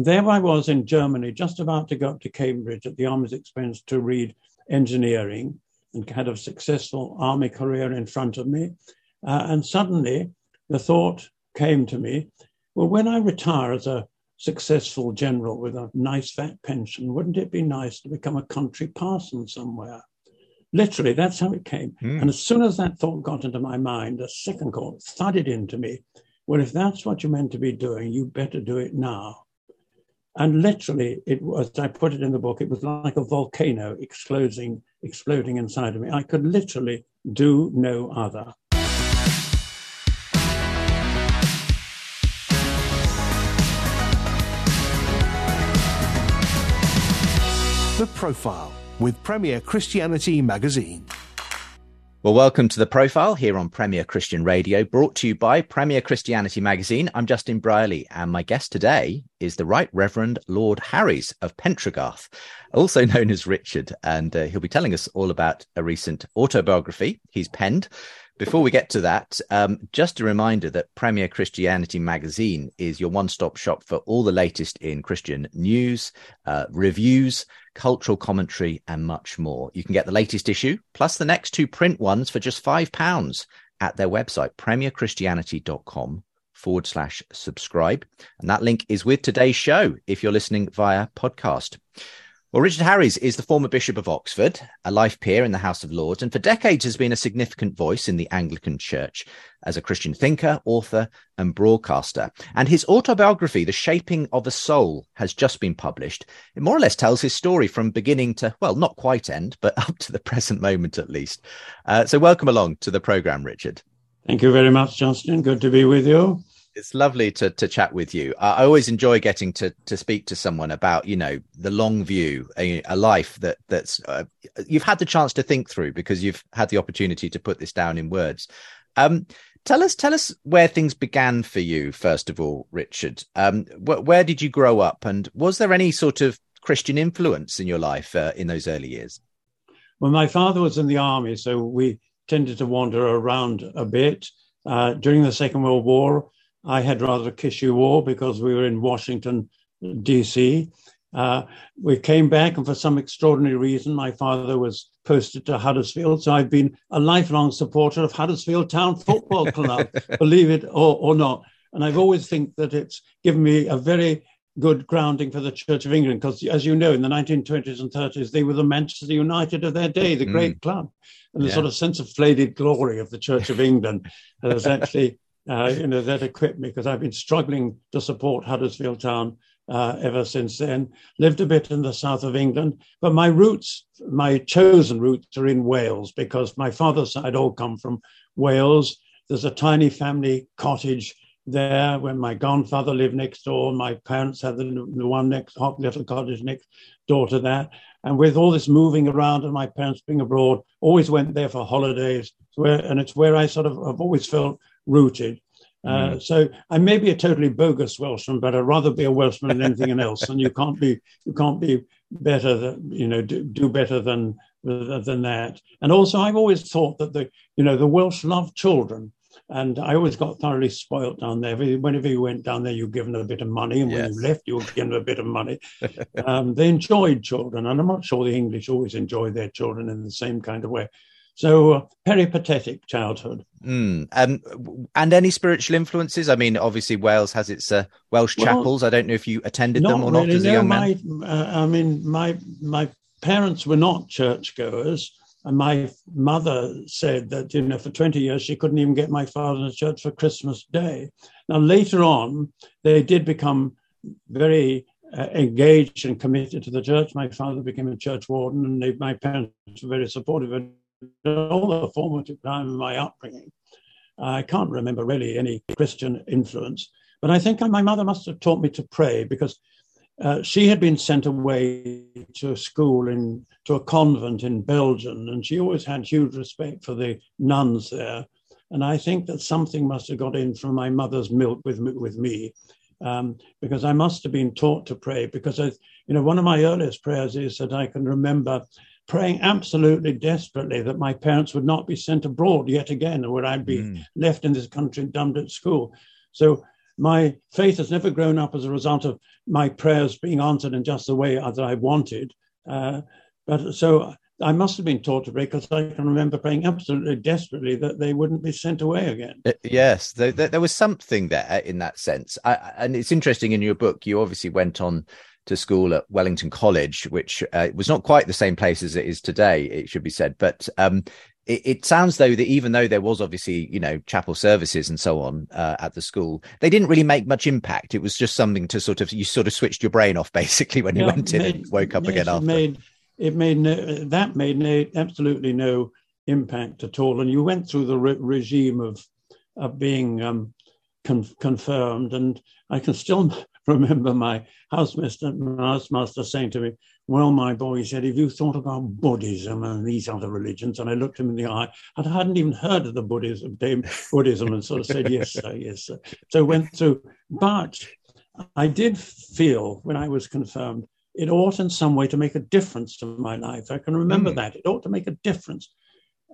And there I was in Germany, just about to go up to Cambridge at the Army's expense to read engineering and had a successful army career in front of me. Uh, and suddenly the thought came to me well, when I retire as a successful general with a nice fat pension, wouldn't it be nice to become a country parson somewhere? Literally, that's how it came. Mm. And as soon as that thought got into my mind, a second thought thudded into me. Well, if that's what you're meant to be doing, you better do it now. And literally, it was, I put it in the book, it was like a volcano exploding, exploding inside of me. I could literally do no other. The Profile with Premier Christianity Magazine. Well, welcome to the profile here on Premier Christian Radio, brought to you by Premier Christianity Magazine. I'm Justin Brierley, and my guest today is the Right Reverend Lord Harries of Pentregarth, also known as Richard, and uh, he'll be telling us all about a recent autobiography he's penned. Before we get to that, um, just a reminder that Premier Christianity Magazine is your one stop shop for all the latest in Christian news, uh, reviews, cultural commentary, and much more. You can get the latest issue, plus the next two print ones for just £5 at their website, premierchristianity.com forward slash subscribe. And that link is with today's show if you're listening via podcast. Well, Richard Harries is the former Bishop of Oxford, a life peer in the House of Lords, and for decades has been a significant voice in the Anglican Church as a Christian thinker, author, and broadcaster. And his autobiography, The Shaping of a Soul, has just been published. It more or less tells his story from beginning to, well, not quite end, but up to the present moment at least. Uh, so, welcome along to the programme, Richard. Thank you very much, Justin. Good to be with you it's lovely to to chat with you. I, always enjoy getting to to speak to someone about you know the long view, a, a life that that's uh, you've had the chance to think through because you've had the opportunity to put this down in words. Um, tell us tell us where things began for you first of all, Richard. Um, wh- where did you grow up, and was there any sort of Christian influence in your life uh, in those early years? Well, my father was in the army, so we tended to wander around a bit. Uh, during the Second World War, I had rather kiss you all because we were in Washington, D.C. Uh, we came back, and for some extraordinary reason, my father was posted to Huddersfield. So I've been a lifelong supporter of Huddersfield Town Football Club, believe it or, or not. And I've always think that it's given me a very good grounding for the Church of England because, as you know, in the 1920s and 30s, they were the Manchester United of their day, the great mm. club. And the yeah. sort of sense of faded glory of the Church of England has actually uh, you know, that equipped me because I've been struggling to support Huddersfield Town uh, ever since then. Lived a bit in the south of England, but my roots, my chosen roots, are in Wales because my father's side all come from Wales. There's a tiny family cottage there when my grandfather lived next door. My parents had the, the one next little cottage next door to that. And with all this moving around and my parents being abroad, always went there for holidays. Where, and it's where I sort of have always felt rooted. Uh, mm. So I may be a totally bogus Welshman, but I'd rather be a Welshman than anything else. And you can't be you can't be better than you know do, do better than than that. And also, I've always thought that the you know the Welsh love children, and I always got thoroughly spoilt down there. Whenever you went down there, you were given a bit of money, and yes. when you left, you were given a bit of money. um, they enjoyed children, and I'm not sure the English always enjoy their children in the same kind of way. So uh, peripatetic childhood. Mm. Um, and any spiritual influences? I mean, obviously Wales has its uh, Welsh well, chapels. I don't know if you attended them or really, not as no, a young my, man. Uh, I mean, my my parents were not churchgoers. And my mother said that, you know, for 20 years, she couldn't even get my father in church for Christmas Day. Now, later on, they did become very uh, engaged and committed to the church. My father became a church warden, and they, my parents were very supportive all the formative time of my upbringing, I can't remember really any Christian influence. But I think my mother must have taught me to pray because uh, she had been sent away to school in to a convent in Belgium, and she always had huge respect for the nuns there. And I think that something must have got in from my mother's milk with with me, um, because I must have been taught to pray. Because I, you know, one of my earliest prayers is that I can remember praying absolutely desperately that my parents would not be sent abroad yet again, or would I be mm. left in this country and dumped at school. So my faith has never grown up as a result of my prayers being answered in just the way that I wanted. Uh, but so I must have been taught to pray because I can remember praying absolutely desperately that they wouldn't be sent away again. Uh, yes, there, there, there, was something there in that sense. I, and it's interesting in your book, you obviously went on to school at Wellington College, which uh, was not quite the same place as it is today, it should be said. But um, it, it, sounds though that even though there was obviously, you know, chapel services and so on uh, at the school, they didn't really make much impact. It was just something to sort of, you sort of switched your brain off basically when yeah, you went in made, and woke up again after. Made, it made no, that made no, absolutely no impact at all. And you went through the re- regime of, of being um, con- confirmed. And I can still remember my housemaster, housemaster saying to me, well, my boy, he said, have you thought about Buddhism and these other religions? And I looked him in the eye. I hadn't even heard of the Buddhism, Buddhism and sort of said, yes, sir, yes, sir. So went through. But I did feel when I was confirmed, it ought in some way to make a difference to my life. I can remember mm. that. It ought to make a difference.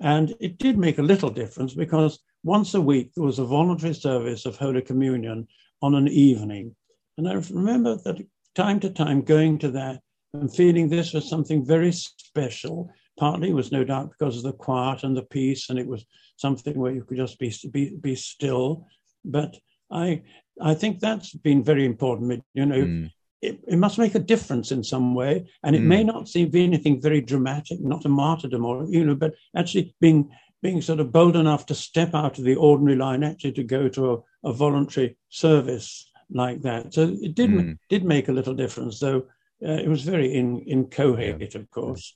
And it did make a little difference because once a week there was a voluntary service of Holy Communion on an evening. And I remember that time to time going to that and feeling this was something very special. Partly was no doubt because of the quiet and the peace, and it was something where you could just be be, be still. But I I think that's been very important. You know, mm. it, it, must make a difference in some way, and it mm. may not seem be anything very dramatic, not a martyrdom or you know, but actually being being sort of bold enough to step out of the ordinary line, actually to go to a, a voluntary service like that. So it did mm. did make a little difference, though uh, it was very in, incoherent, yeah. of course.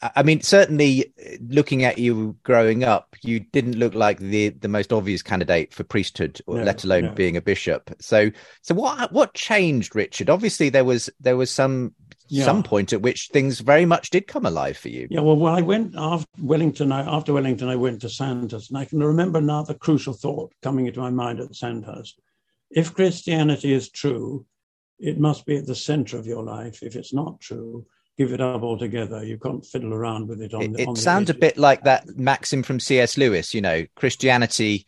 I mean, certainly looking at you growing up, you didn't look like the, the most obvious candidate for priesthood, no, let alone no. being a bishop. So, so what what changed, Richard? Obviously, there was there was some yeah. some point at which things very much did come alive for you. Yeah, well, when I went after Wellington, I, after Wellington, I went to Sandhurst, and I can remember now the crucial thought coming into my mind at Sandhurst: if Christianity is true, it must be at the center of your life. If it's not true, give it up altogether. You can't fiddle around with it. On it, the, it sounds a bit like that maxim from C.S. Lewis. You know, Christianity,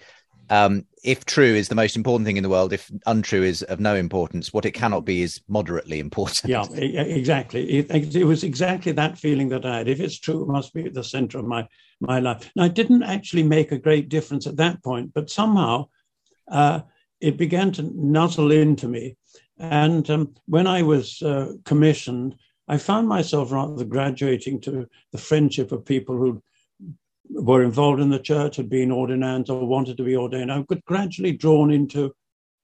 um, if true, is the most important thing in the world. If untrue, is of no importance. What it cannot be is moderately important. Yeah, exactly. It, it was exactly that feeling that I had. If it's true, it must be at the center of my my life. Now, it didn't actually make a great difference at that point, but somehow uh, it began to nuzzle into me and um, when I was uh, commissioned, I found myself rather graduating to the friendship of people who were involved in the church, had been ordinands or wanted to be ordained. I got gradually drawn into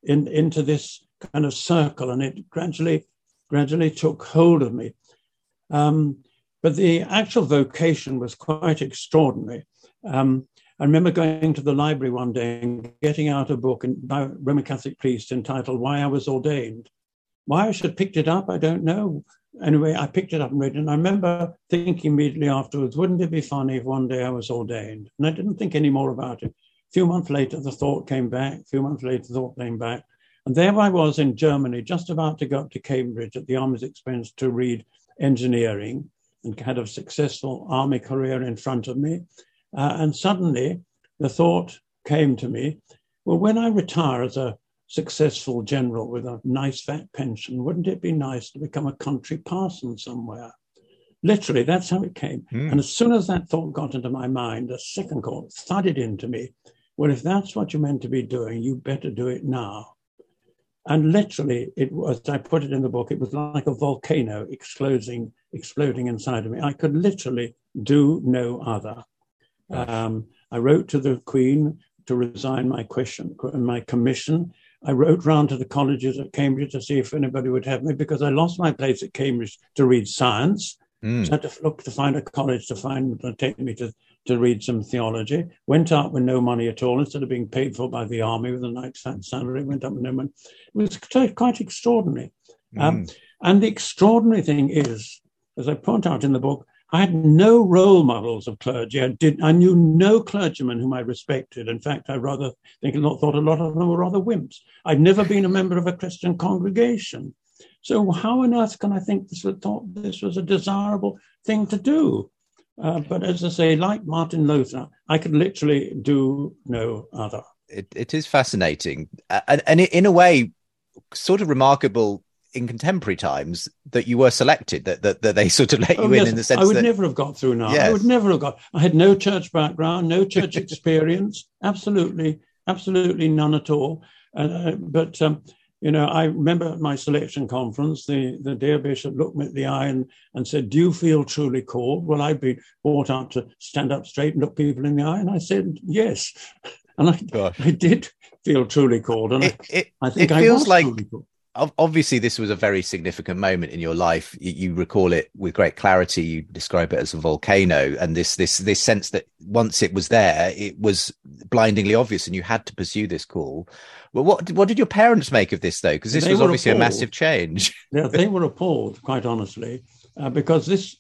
in, into this kind of circle, and it gradually gradually took hold of me. Um, but the actual vocation was quite extraordinary. Um, I remember going to the library one day and getting out a book by a Roman Catholic priest entitled Why I Was Ordained. Why I should have picked it up, I don't know. Anyway, I picked it up and read it. And I remember thinking immediately afterwards, wouldn't it be funny if one day I was ordained? And I didn't think any more about it. A few months later, the thought came back. A few months later, the thought came back. And there I was in Germany, just about to go up to Cambridge at the Army's expense to read engineering and had a successful army career in front of me. Uh, and suddenly the thought came to me well, when I retire as a successful general with a nice fat pension, wouldn't it be nice to become a country parson somewhere? Literally, that's how it came. Mm. And as soon as that thought got into my mind, a second thought thudded into me. Well, if that's what you're meant to be doing, you better do it now. And literally, it was, I put it in the book, it was like a volcano exploding, exploding inside of me. I could literally do no other. Um, I wrote to the Queen to resign my question, my commission. I wrote round to the colleges at Cambridge to see if anybody would have me because I lost my place at Cambridge to read science. Mm. So I had to look to find a college to find to take me to, to read some theology. Went out with no money at all instead of being paid for by the army with a nice salary. Went up with no money. It was quite extraordinary. Mm. Um, and the extraordinary thing is, as I point out in the book, I had no role models of clergy. I did. I knew no clergyman whom I respected. In fact, I rather think thought a lot of them were rather wimps. I'd never been a member of a Christian congregation. So how on earth can I think this thought this was a desirable thing to do? Uh, but as I say, like Martin Luther, I could literally do no other. It, it is fascinating, and, and in a way, sort of remarkable in contemporary times that you were selected, that that, that they sort of let oh, you yes. in in the sense I would that, never have got through now. Yes. I would never have got. I had no church background, no church experience, absolutely, absolutely none at all. Uh, but um, you know, I remember at my selection conference, the, the dear bishop looked me in the eye and, and said, Do you feel truly called? Well, I'd been brought up to stand up straight and look people in the eye. And I said, Yes. And I, I did feel truly called. And it, it, I, I think it feels like obviously this was a very significant moment in your life. You, recall it with great clarity. You describe it as a volcano. And this this this sense that once it was there it was blindingly obvious and you had to pursue this call. Well what what did your parents make of this though? Because this they was obviously appalled. a massive change. Yeah they were appalled quite honestly uh, because this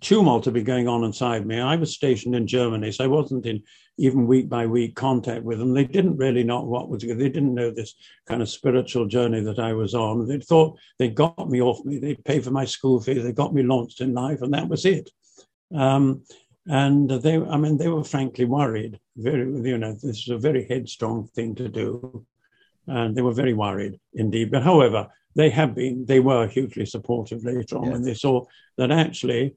tumult had been going on inside me i was stationed in germany so i wasn't in even week by week contact with them. They didn't really know what was good. They didn't know this kind of spiritual journey that I was on. They thought they got me off me. They paid for my school fees. They got me launched in life, and that was it. Um, and they, I mean, they were frankly worried. Very, you know, this is a very headstrong thing to do, and they were very worried indeed. But however, they have been. They were hugely supportive later on, yes. and they saw that actually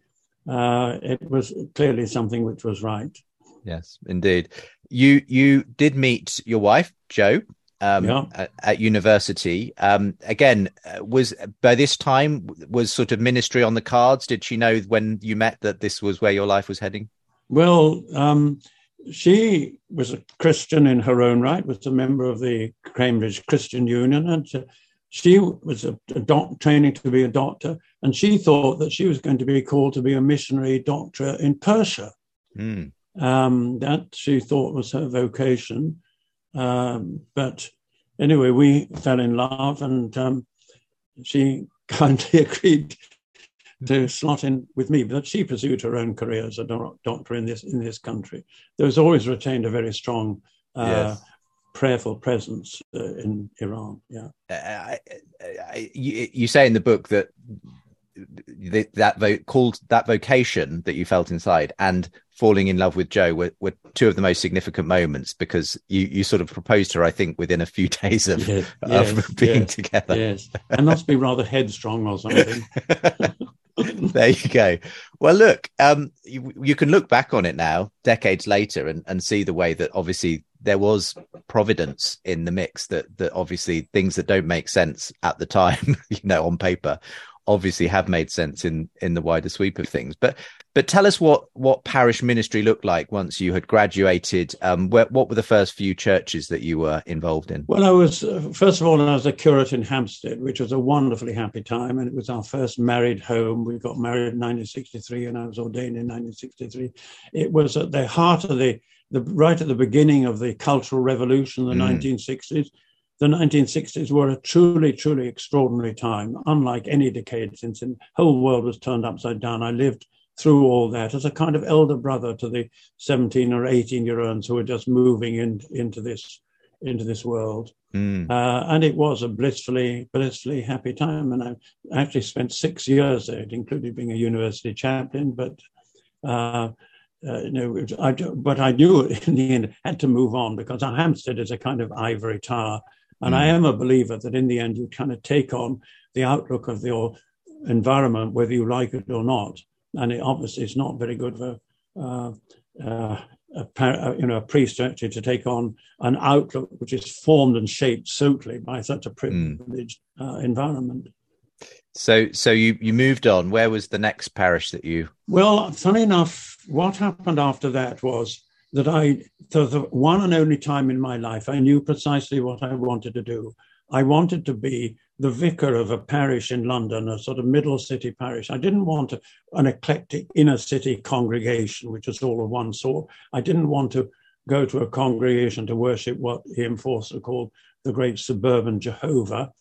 uh, it was clearly something which was right yes, indeed. You you did meet your wife, Jo, um, yeah. at, at, university. Um, again, uh, was by this time was sort of ministry on the cards. Did she know when you met that this was where your life was heading? Well, um, she was a Christian in her own right. Was a member of the Cambridge Christian Union, and uh, she was a, a doc, training to be a doctor. And she thought that she was going to be called to be a missionary doctor in Persia. Mm. Um, that she thought was her vocation. Um, but anyway, we fell in love and um, she kindly agreed to slot in with me. But she pursued her own career as a doctor in this in this country. There was always retained a very strong uh, yes. Prayerful presence uh, in Iran. Yeah. Uh, you, you, say in the book that that vo- called that vocation that you felt inside and falling in love with Jo were, were two of the most significant moments because you, you sort of proposed her, I think, within a few days of, yes, of yes, being yes, together. Yes, and must be rather headstrong or something. there you go. Well, look, um, you, you can look back on it now, decades later, and, and see the way that obviously there was providence in the mix that that obviously things that don't make sense at the time, you know, on paper obviously have made sense in in the wider sweep of things. But but tell us what what parish ministry looked like once you had graduated. Um, where, what were the first few churches that you were involved in? Well, I was uh, first of all I was a curate in Hampstead, which was a wonderfully happy time, and it was our first married home. We got married in 1963, and I was ordained in 1963. It was at the heart of the the right at the beginning of the Cultural Revolution, the mm. 1960s the 1960s were a truly, truly extraordinary time, unlike any decade since the whole world was turned upside down. I lived through all that as a kind of elder brother to the 17 or 18 year olds who were just moving in, into this into this world. Mm. Uh, and it was a blissfully, blissfully happy time. And I actually spent six years there. It included being a university chaplain, but uh, uh, you know, I, but I knew in the end had to move on because Hampstead is a kind of ivory tower and mm. I am a believer that in the end, you kind of take on the outlook of your environment, whether you like it or not. And it obviously is not very good for uh, uh, a, uh, you know, a priest actually to take on an outlook which is formed and shaped solely by such a mm. privileged mm. uh, environment. So, so you you moved on. Where was the next parish that you? Well, funny enough, what happened after that was that I, for the one and only time in my life, I knew precisely what I wanted to do. I wanted to be the vicar of a parish in London, a sort of middle city parish. I didn't want a, an eclectic inner city congregation, which was all of one sort. I didn't want to go to a congregation to worship what Ian Forster called the great suburban Jehovah.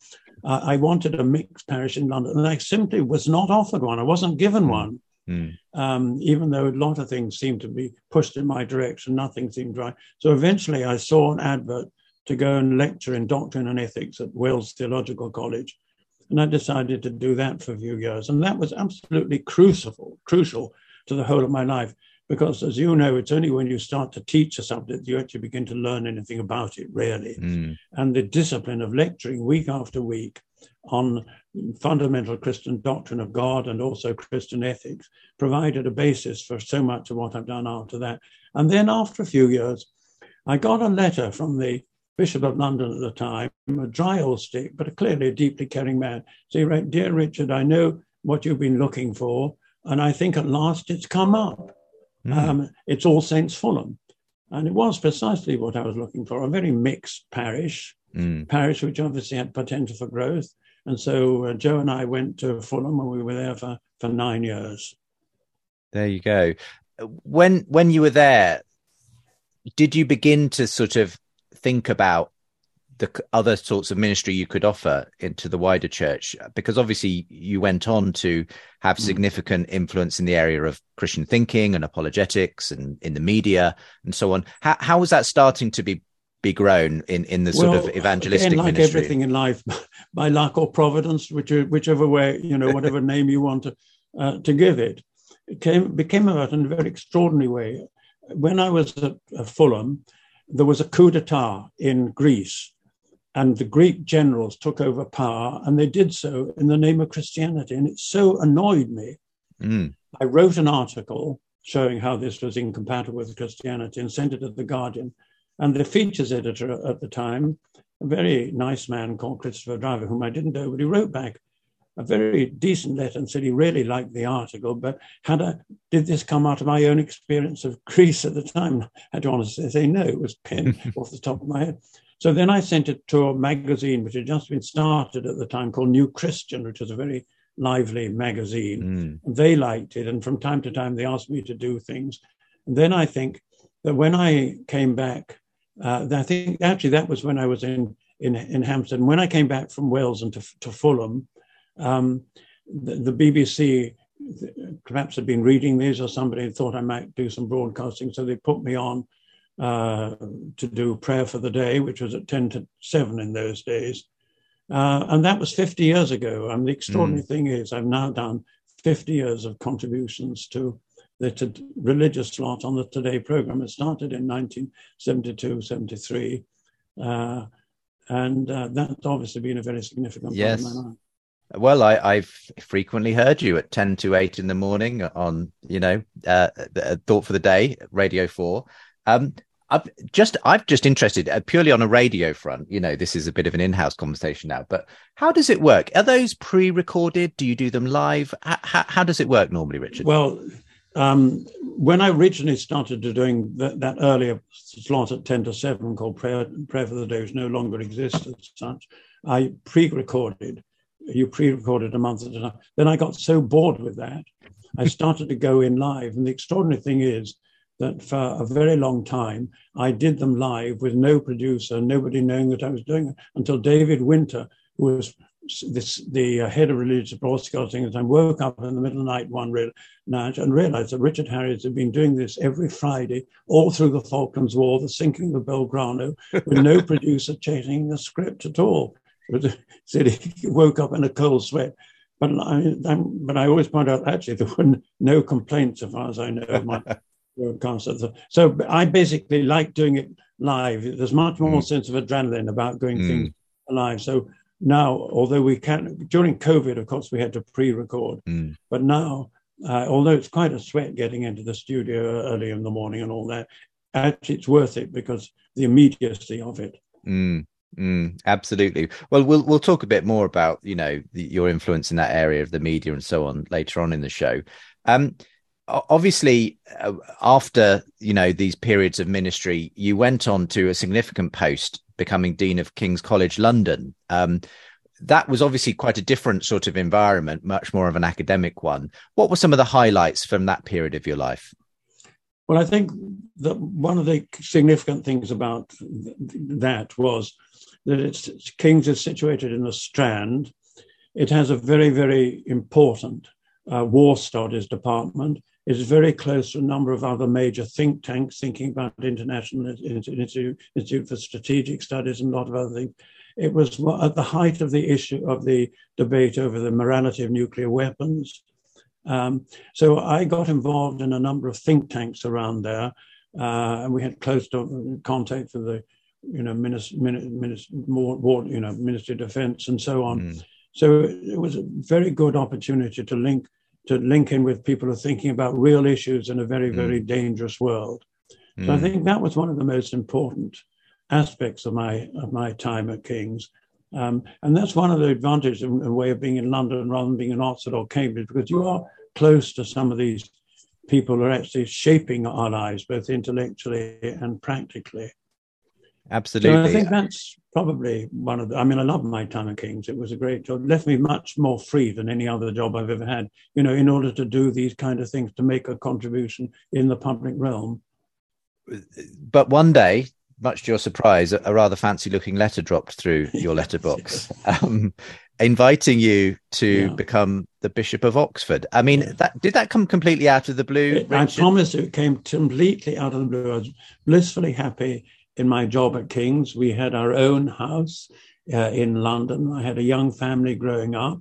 Uh, I wanted a mixed parish in London, and I simply was not offered one. I wasn't given one. Mm. Um, even though a lot of things seemed to be pushed in my direction, nothing seemed right. So eventually I saw an advert to go and lecture in doctrine and ethics at Wells Theological College. And I decided to do that for a few years. And that was absolutely crucial, crucial to the whole of my life because as you know, it's only when you start to teach a subject that you actually begin to learn anything about it, really. Mm. And the discipline of lecturing week after week on fundamental Christian doctrine of God and also Christian ethics provided a basis for so much of what I've done after that. And then after a few years, I got a letter from the Bishop of London at the time, a dry old stick, but clearly a deeply caring man. So he wrote, Dear Richard, I know what you've been looking for, and I think at last it's come up. Mm. Um, it's All Saints Fulham. And it was precisely what I was looking for a very mixed parish, mm. parish which obviously had potential for growth. And so uh, Jo and I went to Fulham and we were there for, for nine years. There you go. When when you were there, did you begin to sort of think about the other sorts of ministry you could offer into the wider church because obviously you went on to have mm. significant influence in the area of christian thinking and apologetics and in the media and so on how, how was that starting to be be grown in in the sort well, of evangelistic again, like ministry? everything in life by luck or providence which, whichever way you know whatever name you want to uh, to give it it came became about in a very extraordinary way when i was at, fulham there was a coup d'etat in greece and the Greek generals took over power, and they did so in the name of Christianity. And it so annoyed me. Mm. I wrote an article showing how this was incompatible with Christianity and sent it to The Guardian. And the features editor at the time, a very nice man called Christopher Driver, whom I didn't know, but he wrote back a very decent letter and said he really liked the article, but had I, did this come out of my own experience of Greece at the time? I had to honestly say no, it was pinned off the top of my head. So then I sent it to a magazine which had just been started at the time called New Christian, which was a very lively magazine. Mm. They liked it, and from time to time they asked me to do things. And then I think that when I came back, uh, I think actually that was when I was in in, in Hampstead. When I came back from Wells and to, to Fulham, um, the, the, BBC perhaps had been reading these, or somebody had thought I might do some broadcasting, so they put me on uh, to do prayer for the day, which was at 10 to 7 in those days. Uh, and that was 50 years ago. And the extraordinary mm. thing is, I've now done 50 years of contributions to the religious slot on the Today program. It started in 1972, 73. Uh, and uh, that's obviously been a very significant yes. part of my life. Well, I, have frequently heard you at 10 to 8 in the morning on, you know, uh, Thought for the Day, Radio 4. Um, I've just I've just interested uh, purely on a radio front. You know, this is a bit of an in-house conversation now, but how does it work? Are those pre-recorded? Do you do them live? How, how does it work normally, Richard? Well, um, when I originally started doing that, that, earlier slot at ten to seven called Prayer, Prayer for the Day, which no longer exists as such, I pre-recorded. You pre-recorded a month at a time. Then I got so bored with that, I started to go in live. And the extraordinary thing is that for a very long time I did them live with no producer, nobody knowing that I was doing it until David Winter, who was this, the uh, head of religious broadcasting at the time, woke up in the middle of the night one night and realized that Richard Harries had been doing this every Friday all through the Falklands War, the sinking of Belgrano, with no producer changing the script at all. But, said he woke up in a cold sweat. But I, but I always point out actually there were no complaints, as far as I know, of my broadcaster. So I basically like doing it live. There's much more mm. sense of adrenaline about going mm. things live. So now, although we can, during COVID, of course, we had to pre-record, mm. but now, uh, although it's quite a sweat getting into the studio early in the morning and all that, actually it's worth it because the immediacy of it. Mm. Mm, absolutely. Well, we'll we'll talk a bit more about you know the, your influence in that area of the media and so on later on in the show. Um, obviously uh, after you know these periods of ministry you went on to a significant post becoming dean of king's college london. Um, that was obviously quite a different sort of environment much more of an academic one. What were some of the highlights from that period of your life? Well i think that one of the significant things about that was that it's king's is situated in the strand. It has a very very important uh, war studies department is very close to a number of other major think tanks thinking about International Institute, Institute for Strategic Studies and a lot of other things. It was at the height of the issue of the debate over the morality of nuclear weapons. Um, so I got involved in a number of think tanks around there, uh, and we had close contact with the, you know, minister, minister, more, you know, Ministry of Defence and so on. Mm. So it was a very good opportunity to link to link in with people who are thinking about real issues in a very, mm. very dangerous world. Mm. So I mm. think that was one of the most important aspects of my of my time at King's. Um, and that's one of the advantages in a way of being in London rather than being in Oxford or Cambridge, because you are close to some of these people who are actually shaping our lives, both intellectually and practically. Absolutely. So I think that's probably one of the, I mean, I love my time at King's. It was a great job. It left me much more free than any other job I've ever had, you know, in order to do these kind of things, to make a contribution in the public realm. But one day, much to your surprise, a, rather fancy looking letter dropped through your letterbox. um, inviting you to yeah. become the Bishop of Oxford. I mean, yeah. that did that come completely out of the blue? It, I promise you, it came completely out of the blue. I was blissfully happy in my job at King's. We had our own house uh, in London. I had a young family growing up.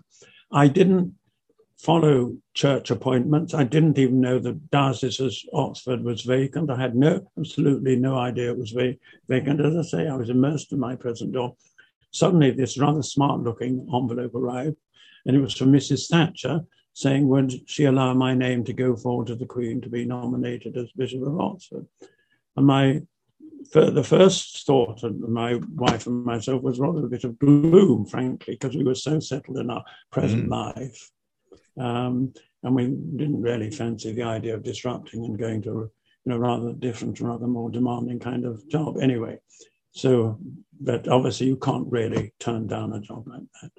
I didn't follow church appointments. I didn't even know the diocese of Oxford was vacant. I had no, absolutely no idea it was va- vacant. As I say, I was immersed in my present job. Suddenly, this rather smart looking envelope arrived, and it was from Mrs. Thatcher saying, Would she allow my name to go forward to the Queen to be nominated as Bishop of Oxford? And my the first thought of my wife and myself was rather a bit of gloom, frankly, because we were so settled in our present mm. life. Um, and we didn't really fancy the idea of disrupting and going to a you know, rather different, rather more demanding kind of job anyway. So, but obviously you can't really turn down a job like that.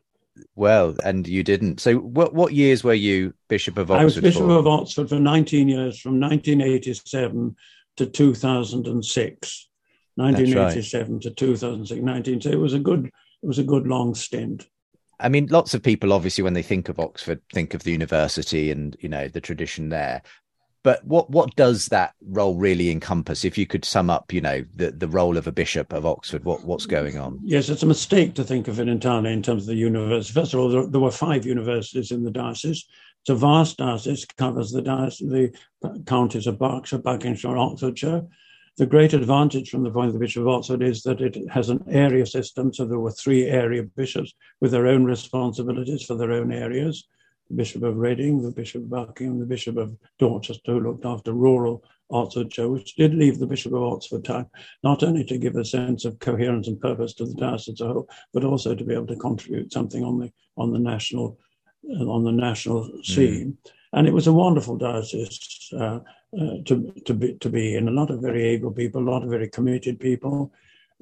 Well, and you didn't. So, what what years were you Bishop of Oxford? I was Bishop for? of Oxford for 19 years, from 1987 to 2006. 1987 right. to 2006, 19. So it was a good, it was a good long stint. I mean, lots of people obviously, when they think of Oxford, think of the university and you know the tradition there. But what what does that role really encompass? If you could sum up, you know, the, the role of a bishop of Oxford, what what's going on? Yes, it's a mistake to think of it entirely in terms of the university. First of all, there, there were five universities in the diocese. It's a vast diocese, covers the diocese, the counties of Berkshire, Buckinghamshire, Oxfordshire. The great advantage from the point of the Bishop of Oxford is that it has an area system. So there were three area bishops with their own responsibilities for their own areas. The Bishop of Reading, the Bishop of Buckingham, the Bishop of Dorchester, who looked after rural Oxfordshire, which did leave the Bishop of Oxford time, not only to give a sense of coherence and purpose to the diocese as a whole, but also to be able to contribute something on the on the national on the national scene. Mm. And it was a wonderful diocese. Uh, uh, to to be to be in. A lot of very able people, a lot of very committed people,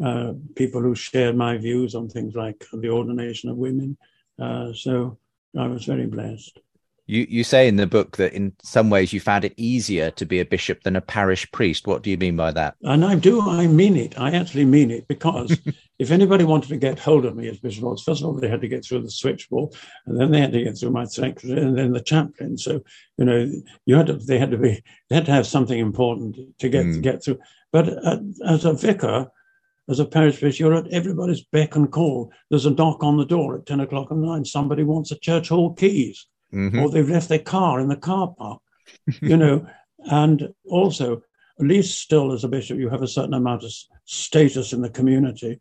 uh, people who share my views on things like the ordination of women. Uh, so I was very blessed. You you say in the book that in some ways you found it easier to be a bishop than a parish priest. What do you mean by that? And I do. I mean it. I actually mean it because if anybody wanted to get hold of me as bishop, well, first of all they had to get through the switchboard, and then they had to get through my secretary, and then the chaplain. So you know, you had to. They had to be. They had to have something important to get mm. to get through. But uh, as a vicar, as a parish priest, you're at everybody's beck and call. There's a knock on the door at 10 o'clock at night. Somebody wants a church hall keys mm-hmm. or they've left their car in the car park, you know. and also, at least still as a bishop, you have a certain amount of status in the community.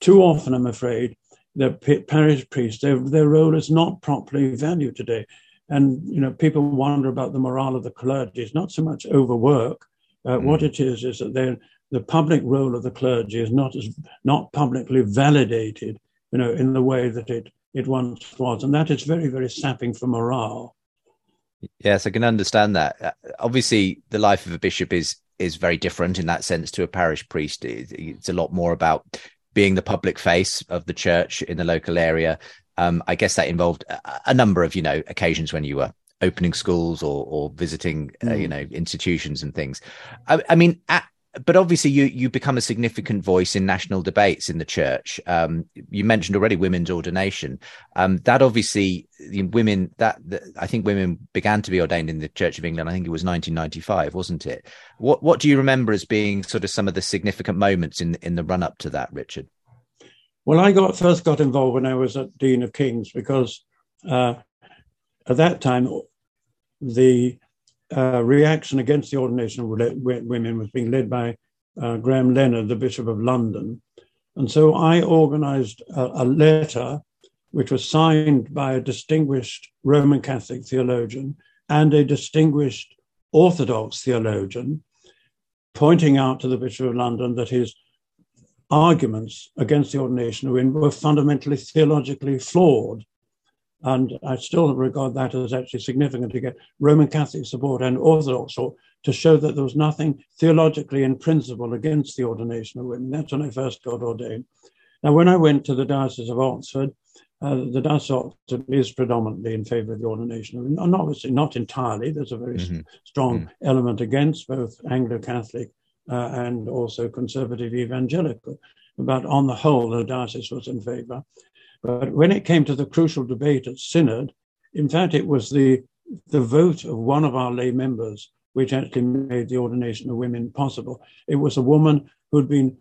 Too often, I'm afraid, the parish priests, their, their role is not properly valued today. And, you know, people wonder about the morale of the clergy. It's not so much overwork. Uh, mm. What it is, is that the public role of the clergy is not as not publicly validated, you know, in the way that it it once was. And that is very, very sapping for morale. Yes, I can understand that. Uh, obviously, the life of a bishop is is very different in that sense to a parish priest. It's a lot more about being the public face of the church in the local area. Um, I guess that involved a, number of you know occasions when you were opening schools or or visiting uh, you mm. know institutions and things. I, I mean, at, but obviously you you become a significant voice in national debates in the church. Um, you mentioned already women's ordination. Um, that obviously women that, i think women began to be ordained in the church of england i think it was 1995 wasn't it? What what do you remember as being sort of some of the significant moments in in the run up to that richard? Well i got first got involved when i was at dean of kings because uh, at that time the uh, reaction against the ordination of women was being led by uh, Graham Leonard, the Bishop of London. And so I organized a, a letter which was signed by a distinguished Roman Catholic theologian and a distinguished Orthodox theologian, pointing out to the Bishop of London that his arguments against the ordination of women were fundamentally theologically flawed. And I still regard that as actually significant to get Roman Catholic support and Orthodox support to show that there was nothing theologically in principle against the ordination of women. That's when I first got ordained. Now, when I went to the Diocese of Oxford, uh, the Diocese of Oxford is predominantly in favour of the ordination of women, and obviously not entirely. There's a very mm-hmm. strong mm-hmm. element against both Anglo-Catholic uh, and also conservative evangelical. But on the whole, the diocese was in favour. But when it came to the crucial debate at Synod, in fact, it was the, the vote of one of our lay members which actually made the ordination of women possible. It was a woman who'd been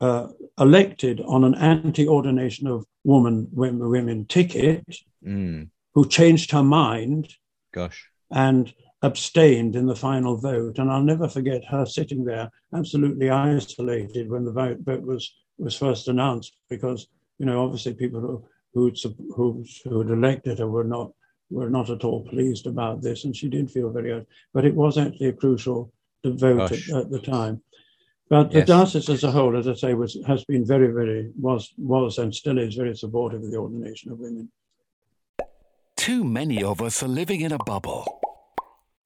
uh, elected on an anti-ordination of woman women, women ticket, mm. who changed her mind. Gosh. And abstained in the final vote. And I'll never forget her sitting there absolutely isolated when the vote, vote was, was first announced, because, you know, obviously people who, who'd, who, who had elected her were not, were not at all pleased about this. And she did feel very, but it was actually a crucial vote at, at, the time. But the yes. diocese as a whole, as I say, was has been very, very was was and still is very supportive of the ordination of women. Too many of us are living in a bubble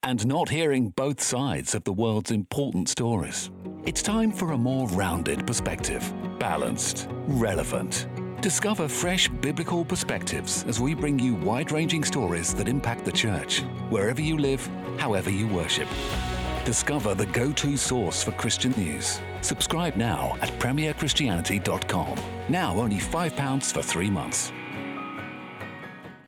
and not hearing both sides of the world's important stories. It's time for a more rounded perspective, balanced, relevant. Discover fresh biblical perspectives as we bring you wide ranging stories that impact the church, wherever you live, however you worship. Discover the go to source for Christian news. Subscribe now at premierchristianity.com. Now only £5 for three months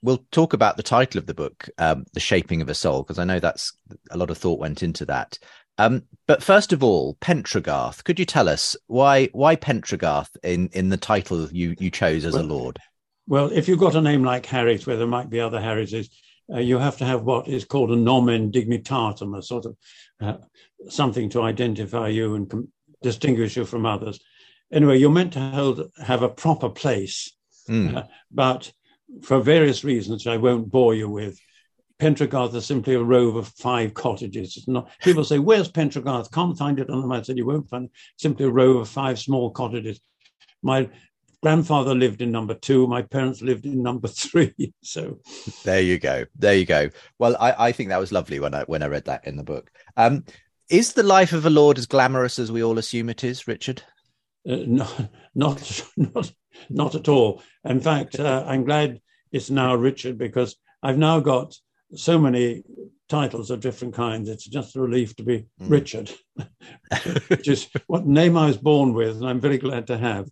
we'll talk about the title of the book, um, "The Shaping of a Soul," because I know that's a lot of thought went into that. Um, but first of all, Pentregarth. Could you tell us why why Pentregarth in in the title you you chose as well, a lord? Well, if you've got a name like Harries, where there might be other Harrises, uh, you have to have what is called a nomen dignitatum, a sort of uh, something to identify you and com- distinguish you from others. Anyway, you're meant to hold, have a proper place, mm. uh, but for various reasons I won't bore you with. Pentregarth is simply a row of five cottages. It's not, people say, Where's Pentregarth? Can't find it on the map. I said, You won't find it. Simply a row of five small cottages. My grandfather lived in number two. My parents lived in number three. So there you go. There you go. Well, I, I think that was lovely when I when I read that in the book. Um, is the life of a lord as glamorous as we all assume it is, Richard? Uh, no, not, not, not at all. In fact, uh, I'm glad it's now Richard because I've now got so many titles of different kinds. It's just a relief to be mm. Richard, which is what name I was born with, and I'm very glad to have.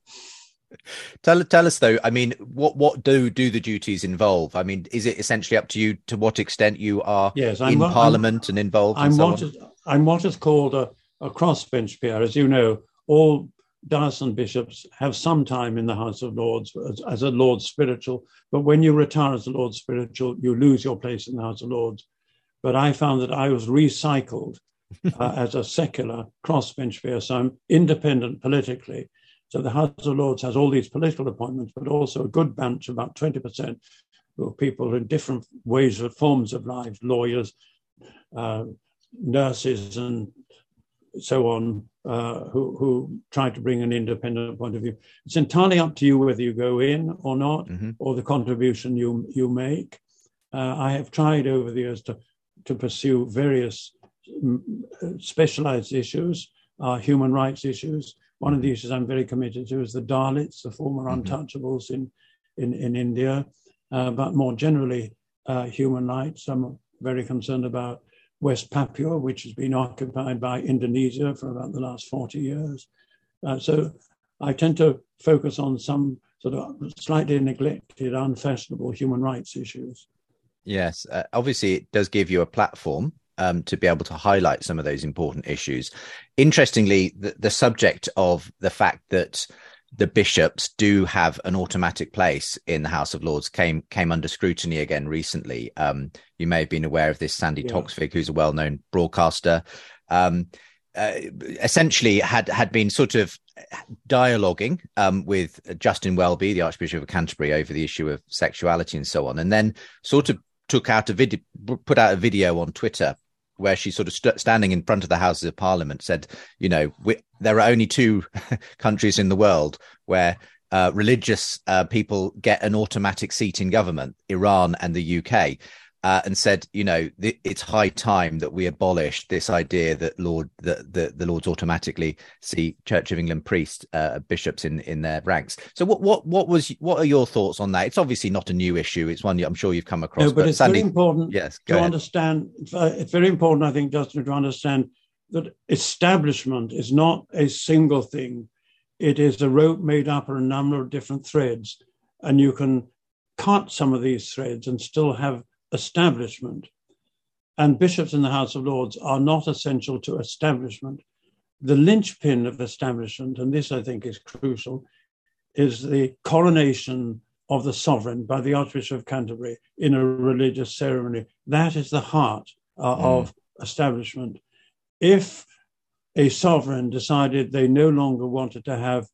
Tell tell us though. I mean, what what do do the duties involve? I mean, is it essentially up to you to what extent you are yes, I'm, in Parliament I'm, and involved? I'm and so what is, I'm what is called a, a crossbench peer. As you know, all diocesan bishops have some time in the House of Lords as, as, a Lord spiritual, but when you retire as a Lord spiritual, you lose your place in the House of Lords. But I found that I was recycled uh, as a secular crossbench peer, so I'm independent politically. So the House of Lords has all these political appointments, but also a good bunch, about 20%, of people in different ways of forms of life, lawyers, uh, nurses, and so on, uh, who, who try to bring an independent point of view. It's entirely up to you whether you go in or not, mm-hmm. or the contribution you you make. Uh, I have tried over the years to to pursue various mm, specialized issues, uh, human rights issues. One of the mm-hmm. issues I'm very committed to is the Dalits, the former mm-hmm. untouchables in in, in India, uh, but more generally, uh, human rights. I'm very concerned about West Papua, which has been occupied by Indonesia for about the last 40 years. Uh, so I tend to focus on some sort of slightly neglected, unfashionable human rights issues. Yes, uh, obviously, it does give you a platform um, to be able to highlight some of those important issues. Interestingly, the, the subject of the fact that the bishops do have an automatic place in the House of Lords came came under scrutiny again recently. Um, you may have been aware of this, Sandy yeah. Toksvig, who's a well known broadcaster. Um, uh, essentially had had been sort of dialoguing um, with Justin Welby, the Archbishop of Canterbury, over the issue of sexuality and so on, and then sort of took out a video, put out a video on Twitter where she sort of st- standing in front of the Houses of Parliament said, you know, we, there are only two countries in the world where uh, religious uh, people get an automatic seat in government, Iran and the UK uh, and said, you know, th- it's high time that we abolish this idea that Lord that the, the Lords automatically see Church of England priests, uh, bishops in in their ranks. So, what what what was what are your thoughts on that? It's obviously not a new issue. It's one I'm sure you've come across. No, but, but it's Sandi, very important. Yes, to ahead. understand. It's very important, I think, Justin, to understand that establishment is not a single thing. It is a rope made up of a number of different threads, and you can cut some of these threads and still have establishment. And bishops in the House of Lords are not essential to establishment. The linchpin of establishment, and this I think is crucial, is the coronation of the sovereign by the Archbishop of Canterbury in a religious ceremony. That is the heart uh, mm. of establishment. If a sovereign decided they no longer wanted to have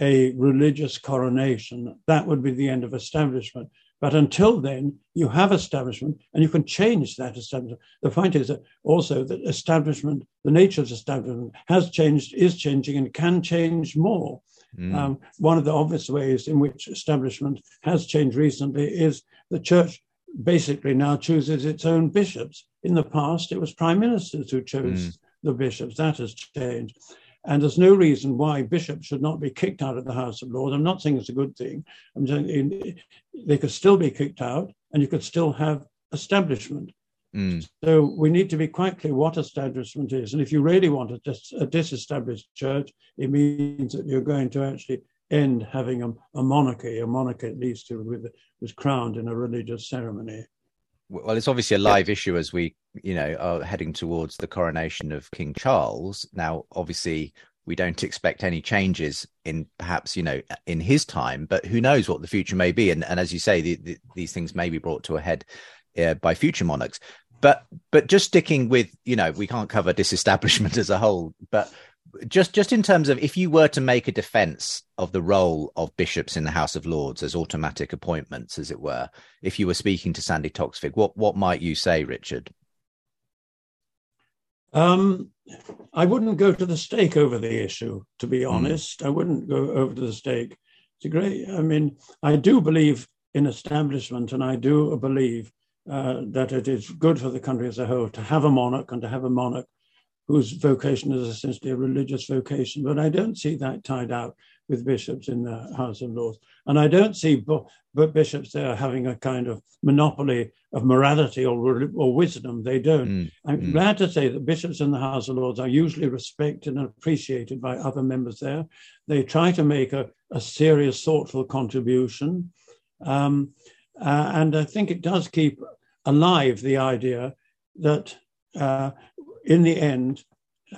a religious coronation, that would be the end of establishment. But until then, you have establishment and you can change that establishment. The point is that also that establishment, the nature of establishment has changed, is changing, and can change more. Mm. Um, one of the obvious ways in which establishment has changed recently is the church basically now chooses its own bishops. In the past, it was prime ministers who chose mm. The bishops. That has changed. And there's no reason why bishops should not be kicked out of the House of Lords. I'm not saying it's a good thing. I'm saying they could still be kicked out and you could still have establishment. Mm. So we need to be quite clear what establishment is. And if you really want a, dis- a disestablished church, it means that you're going to actually end having a, a monarchy, a monarchy at least who was crowned in a religious ceremony well, it's obviously a live issue as we, you know, are heading towards the coronation of King Charles. Now, obviously, we don't expect any changes in perhaps, you know, in his time, but who knows what the future may be. And, and as you say, the, the, these things may be brought to a head uh, by future monarchs. But but just sticking with, you know, we can't cover disestablishment as a whole, but just just in terms of if you were to make a defense of the role of bishops in the House of Lords as automatic appointments, as it were, if you were speaking to Sandi Toksvig, what what might you say, Richard? Um, I wouldn't go to the stake over the issue, to be hmm. honest. Mm. I wouldn't go over to the stake. It's a great. I mean, I do believe in establishment, and I do believe uh, that it is good for the country as a whole to have a monarch and to have a monarch whose vocation is essentially a religious vocation. But I don't see that tied out with bishops in the House of Lords. And I don't see bo- but bishops there having a kind of monopoly of morality or, or wisdom. They don't. Mm, I'm mm. glad to say that bishops in the House of Lords are usually respected and appreciated by other members there. They try to make a, a serious, thoughtful contribution. Um, uh, and I think it does keep alive the idea that uh, in the end,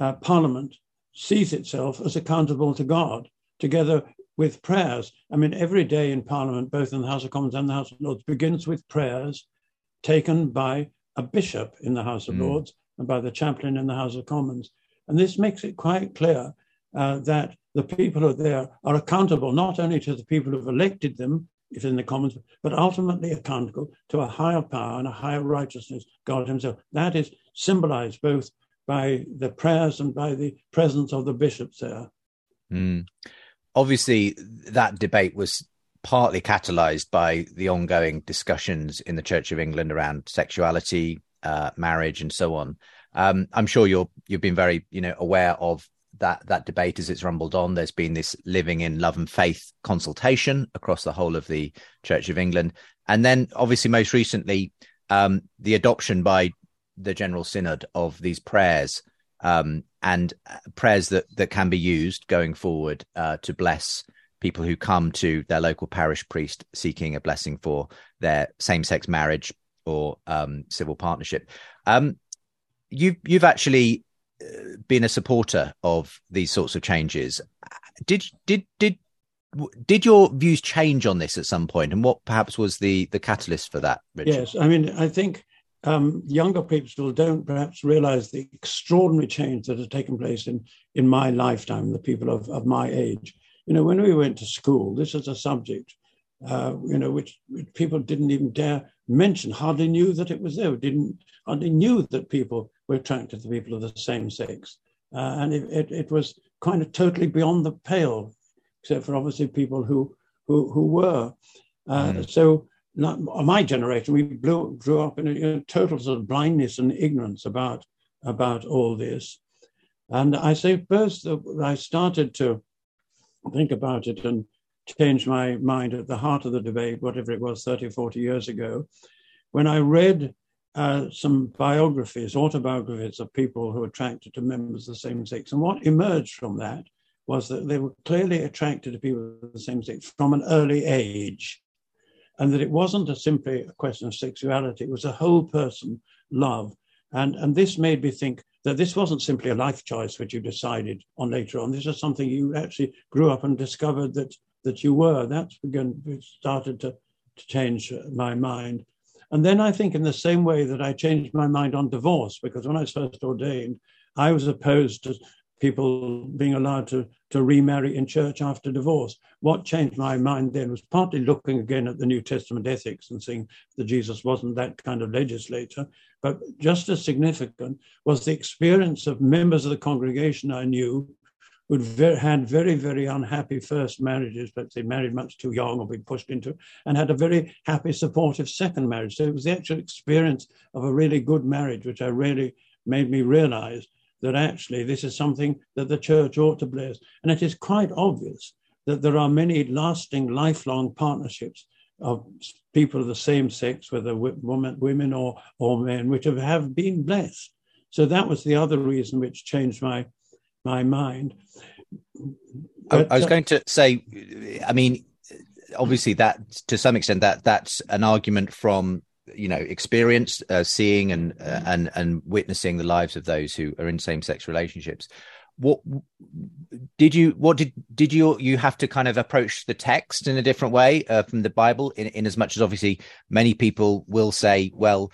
uh, Parliament sees itself as accountable to God, together with prayers. I mean, every day in Parliament, both in the House of Commons and the House of Lords, begins with prayers taken by a bishop in the House of mm. Lords and by the chaplain in the House of Commons. And this makes it quite clear uh, that the people who are there are accountable not only to the people who've elected them, if in the Commons, but ultimately accountable to a higher power and a higher righteousness, God Himself. That is symbolized both by the prayers and by the presence of the bishops there. Mm. Obviously, that debate was partly catalyzed by the ongoing discussions in the Church of England around sexuality, uh, marriage, and so on. Um, I'm sure you're you've been very you know aware of that that debate as it's rumbled on. There's been this living in love and faith consultation across the whole of the Church of England, and then obviously most recently um, the adoption by the General Synod of these prayers um, and uh, prayers that that can be used going forward uh, to bless people who come to their local parish priest seeking a blessing for their same-sex marriage or um, civil partnership. Um, you've you've actually uh, been a supporter of these sorts of changes. Did did did did your views change on this at some point? and what perhaps was the the catalyst for that? Richard? Yes, I mean, I think um, younger people don't perhaps realize the extraordinary change that has taken place in in my lifetime. The people of, of my age, you know, when we went to school, this is a subject, uh, you know, which, which, people didn't even dare mention, hardly knew that it was there, didn't hardly knew that people were attracted to people of the same sex, uh, and it, it, it was kind of totally beyond the pale except for obviously people who who, who were. Uh, mm. So not, my generation, we blew, grew up in a, total sort of blindness and ignorance about about all this. And I suppose that I started to think about it and change my mind at the heart of the debate, whatever it was 30 or 40 years ago, when I read uh, some biographies, autobiographies of people who were attracted to members of the same sex. And what emerged from that was that they were clearly attracted to people of the same sex from an early age, and that it wasn't a simply a question of sexuality, it was a whole person love. And, and this made me think that this wasn't simply a life choice which you decided on later on. This is something you actually grew up and discovered that, that you were. That's begun, started to, to change my mind. And then I think, in the same way that I changed my mind on divorce, because when I was first ordained, I was opposed to people being allowed to, to remarry in church after divorce. What changed my mind then was partly looking again at the New Testament ethics and seeing that Jesus wasn't that kind of legislator, but just as significant was the experience of members of the congregation I knew who'd had very, very unhappy first marriages, but they married much too young or been pushed into, and had a very happy, supportive second marriage. So it was the actual experience of a really good marriage, which I really made me realize that actually this is something that the church ought to bless. And it is quite obvious that there are many lasting, lifelong partnerships of people of the same sex, whether women, women or, or men, which have, have been blessed. So that was the other reason which changed my my mind. But, I, was uh, going to say, I mean, obviously that to some extent that that's an argument from you know experience uh, seeing and uh, and and witnessing the lives of those who are in same sex relationships what did you what did did you you have to kind of approach the text in a different way uh, from the bible in, in as much as obviously many people will say well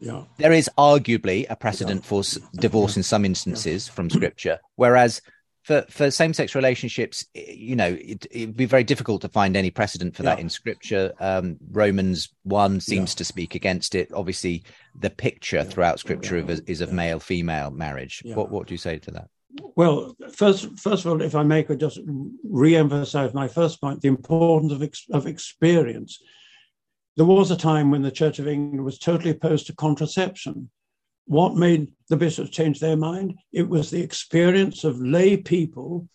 yeah. there is arguably a precedent yeah. for divorce in some instances yeah. from scripture whereas for for same sex relationships, you know, it, would be very difficult to find any precedent for yeah. that in Scripture. Um, Romans one seems yeah. to speak against it. Obviously, the picture yeah. throughout Scripture of, is of male female marriage. What what do you say to that? Well, first first of all, if I may, could just re-emphasize my first point: the importance of ex, of experience. There was a time when the Church of England was totally opposed to contraception what made the bishops change their mind? It was the experience of lay people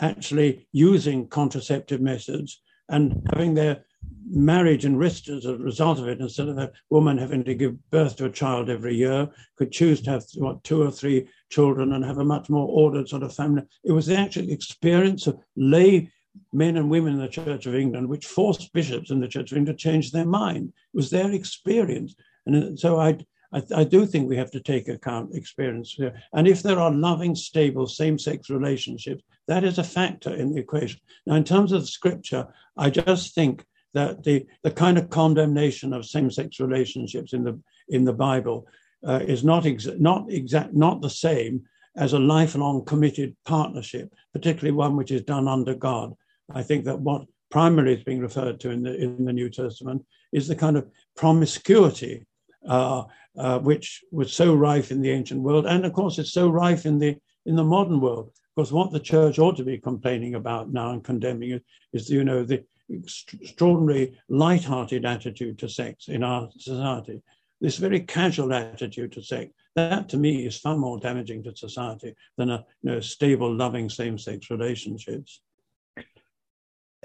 actually using contraceptive methods and having their marriage enriched as a result of it. Instead of a woman having to give birth to a child every year, could choose to have what two or three children and have a much more ordered sort of family. It was the actual experience of lay men and women in the Church of England which forced bishops in the Church of England to change their mind. It was their experience. And uh, so I I, I, do think we have to take account experience here. And if there are loving, stable, same sex relationships, that is a factor in the equation. Now, in terms of scripture, I just think that the, the kind of condemnation of same sex relationships in the, in the Bible uh, is not, exa- not, exact, not the same as a lifelong committed partnership, particularly one which is done under God. I think that what primarily is being referred to in the, in the New Testament is the kind of promiscuity uh, uh, which was so rife in the ancient world, and of course it's so rife in the in the modern world. Because what the church ought to be complaining about now and condemning it is, you know, the extraordinary light-hearted attitude to sex in our society. This very casual attitude to sex, that to me is far more damaging to society than a you know, stable, loving same-sex relationships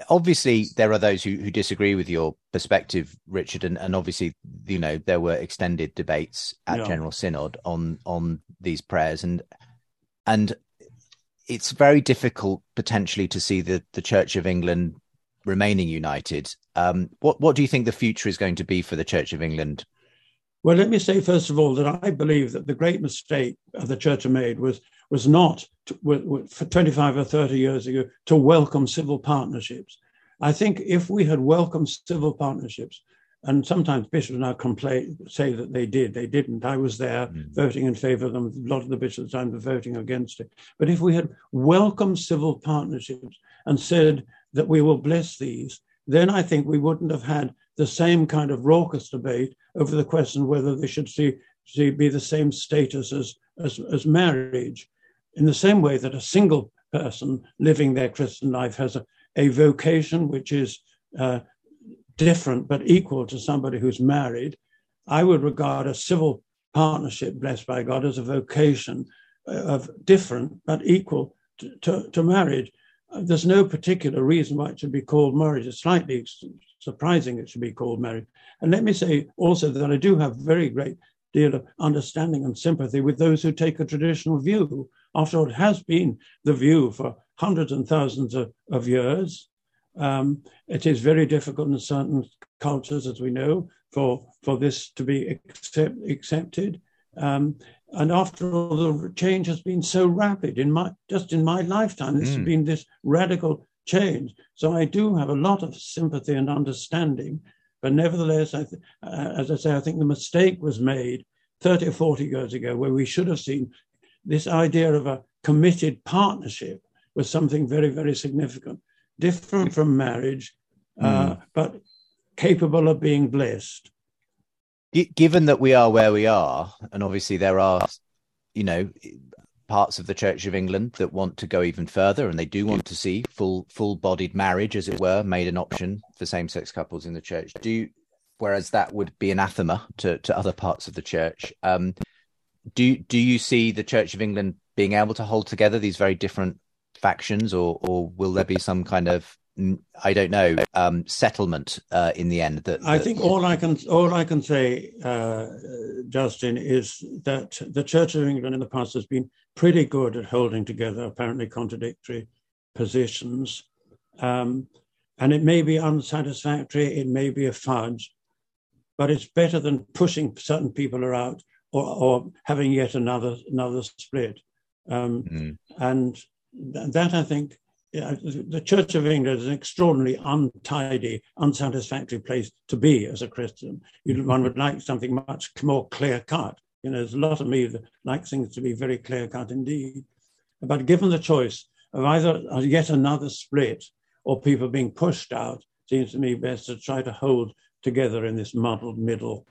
obviously there are those who, who disagree with your perspective richard and, and obviously you know there were extended debates at yeah. general synod on on these prayers and and it's very difficult potentially to see the the church of england remaining united um, what what do you think the future is going to be for the church of england well let me say first of all that i believe that the great mistake the church made was was not to, for 25 or 30 years ago to welcome civil partnerships. I think if we had welcomed civil partnerships, and sometimes bishops now complain, say that they did. They didn't. I was there mm. voting in favor of them. A lot of the bishops at the time were voting against it. But if we had welcomed civil partnerships and said that we will bless these, then I think we wouldn't have had the same kind of raucous debate over the question whether they should see, see be the same status as, as, as marriage. In the same way that a single person living their Christian life has a, a vocation which is uh, different but equal to somebody who's married, I would regard a civil partnership blessed by God as a vocation uh, of different but equal to, to, to marriage. There's no particular reason why it should be called marriage. It's slightly surprising it should be called marriage. And let me say also that I do have very great deal of understanding and sympathy with those who take a traditional view. After all, it has been the view for hundreds and thousands of, of years. Um, it is very difficult in certain cultures, as we know, for, for this to be accept, accepted. Um, and after all, the change has been so rapid in my just in my lifetime. This mm. has been this radical change. So I do have a lot of sympathy and understanding. But nevertheless, I th- uh, as I say, I think the mistake was made 30 or 40 years ago where we should have seen this idea of a committed partnership was something very, very significant different from marriage, mm. uh, hmm. but capable of being blessed. Given that we are where we are, and obviously there are, you know, parts of the Church of England that want to go even further, and they do want to see full full-bodied marriage, as it were, made an option for same-sex couples in the church. Do you, whereas that would be anathema to, to other parts of the church. Um, do do you see the Church of England being able to hold together these very different factions, or or will there be some kind of I don't know um, settlement uh, in the end? That, that, I think all I can all I can say, uh, Justin, is that the Church of England in the past has been pretty good at holding together apparently contradictory positions, um, and it may be unsatisfactory, it may be a fudge, but it's better than pushing certain people out or, or having yet another another split. Um, mm. And that I think the Church of England is an extraordinarily untidy, unsatisfactory place to be as a Christian. You, mm-hmm. one would like something much more clear cut. You know, there's a lot of me that like things to be very clear cut indeed. But given the choice of either uh, yet another split or people being pushed out, seems to me best to try to hold together in this muddled middle.